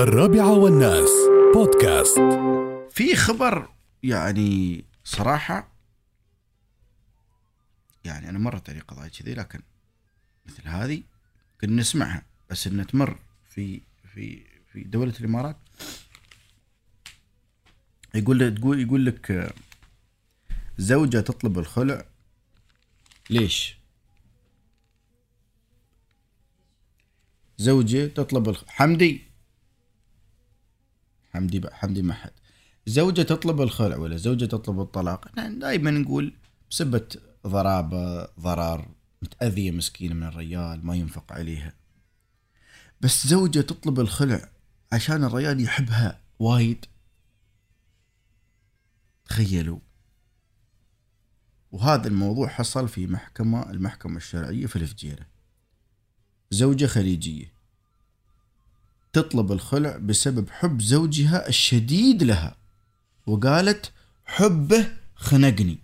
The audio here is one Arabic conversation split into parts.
الرابعة والناس. بودكاست. في خبر يعني صراحة يعني أنا مرت علي قضايا كذي لكن مثل هذه كنا نسمعها بس إنها تمر في في في دولة الإمارات. يقول تقول يقول لك زوجة تطلب الخلع. ليش؟ زوجة تطلب الخ... حمدي. حمدي حمدي ما حد. زوجة تطلب الخلع ولا زوجة تطلب الطلاق؟ دائما نقول بسبة ضرابة ضرر متأذية مسكينة من الريال ما ينفق عليها. بس زوجة تطلب الخلع عشان الريال يحبها وايد. تخيلوا. وهذا الموضوع حصل في محكمة المحكمة الشرعية في الفجيرة. زوجة خليجية. تطلب الخلع بسبب حب زوجها الشديد لها. وقالت حبه خنقني.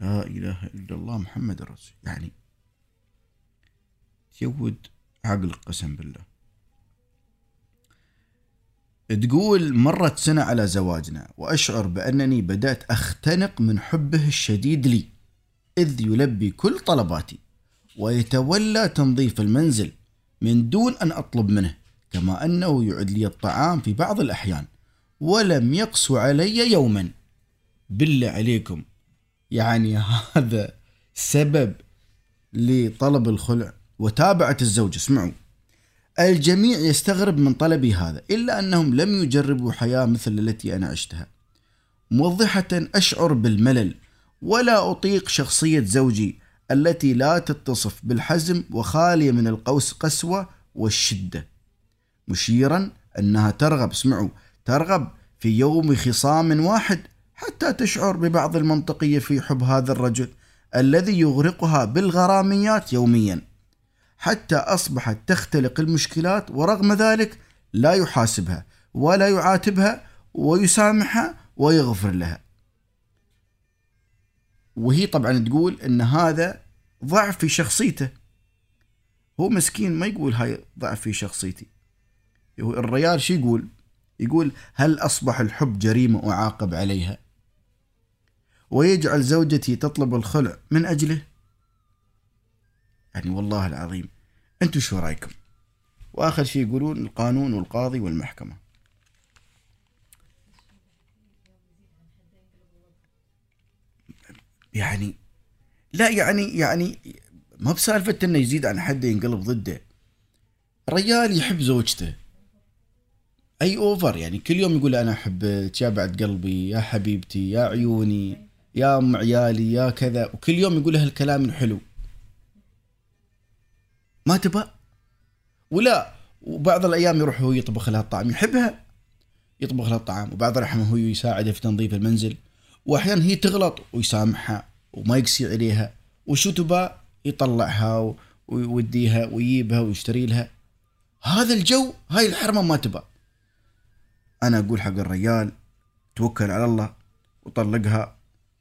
لا إله إلا الله محمد رسول. يعني تيود عقل قسم بالله. تقول مرت سنة على زواجنا وأشعر بأنني بدأت أختنق من حبه الشديد لي إذ يلبي كل طلباتي ويتولى تنظيف المنزل من دون أن أطلب منه كما أنه يعد لي الطعام في بعض الأحيان ولم يقسو علي يوما. بالله عليكم. يعني هذا سبب لطلب الخلع وتابعت الزوجة اسمعوا. الجميع يستغرب من طلبي هذا إلا أنهم لم يجربوا حياة مثل التي أنا عشتها. موضحة أشعر بالملل ولا أطيق شخصية زوجي التي لا تتصف بالحزم وخالية من القوس قسوة والشدة. مشيرا أنها ترغب اسمعوا ترغب في يوم خصام واحد حتى تشعر ببعض المنطقية في حب هذا الرجل الذي يغرقها بالغراميات يوميا. حتى أصبحت تختلق المشكلات ورغم ذلك لا يحاسبها ولا يعاتبها ويسامحها ويغفر لها. وهي طبعا تقول إن هذا ضعف في شخصيته. هو مسكين ما يقول هاي ضعف في شخصيتي. الريال شو يقول؟ يقول هل أصبح الحب جريمة أعاقب عليها؟ ويجعل زوجتي تطلب الخلع من أجله؟ يعني والله العظيم أنتم شو رأيكم؟ وآخر شيء يقولون القانون والقاضي والمحكمة. يعني لا يعني يعني ما بسالفة إنه يزيد عن حده ينقلب ضده. رجال يحب زوجته. أي أوفر يعني كل يوم يقول أنا احبك يا بعد قلبي يا حبيبتي يا عيوني يا أم عيالي يا كذا. وكل يوم يقول هالكلام الحلو. ما تبى ولا وبعض الأيام يروح هو يطبخ لها الطعام يحبها. يطبخ لها الطعام وبعض الأحيان هو يساعدها في تنظيف المنزل. وأحيانا هي تغلط ويسامحها. وما يقسي عليها وشو تبى يطلعها ويوديها ويجيبها ويشتري لها. هذا الجو هاي الحرمة ما تبى أنا أقول حق الرجال توكل على الله وطلقها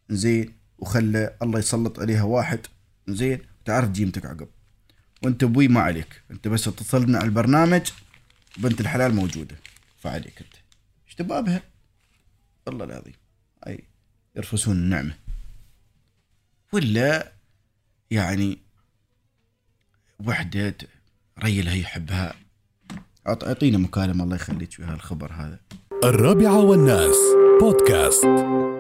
زين وخلى الله يسلط عليها واحد زين تعرف جيمتك عقب. وأنت أبوي ما عليك أنت بس اتصلنا على البرنامج بنت الحلال موجودة. فعليك أنت. إيش تبغى بها؟ والله العظيم. أي يرفسون النعمة. ولا يعني وحدة ريلها يحبها؟ أعطينا مكالمة الله يخليك في هالخبر هذا. الرابعة والناس بودكاست.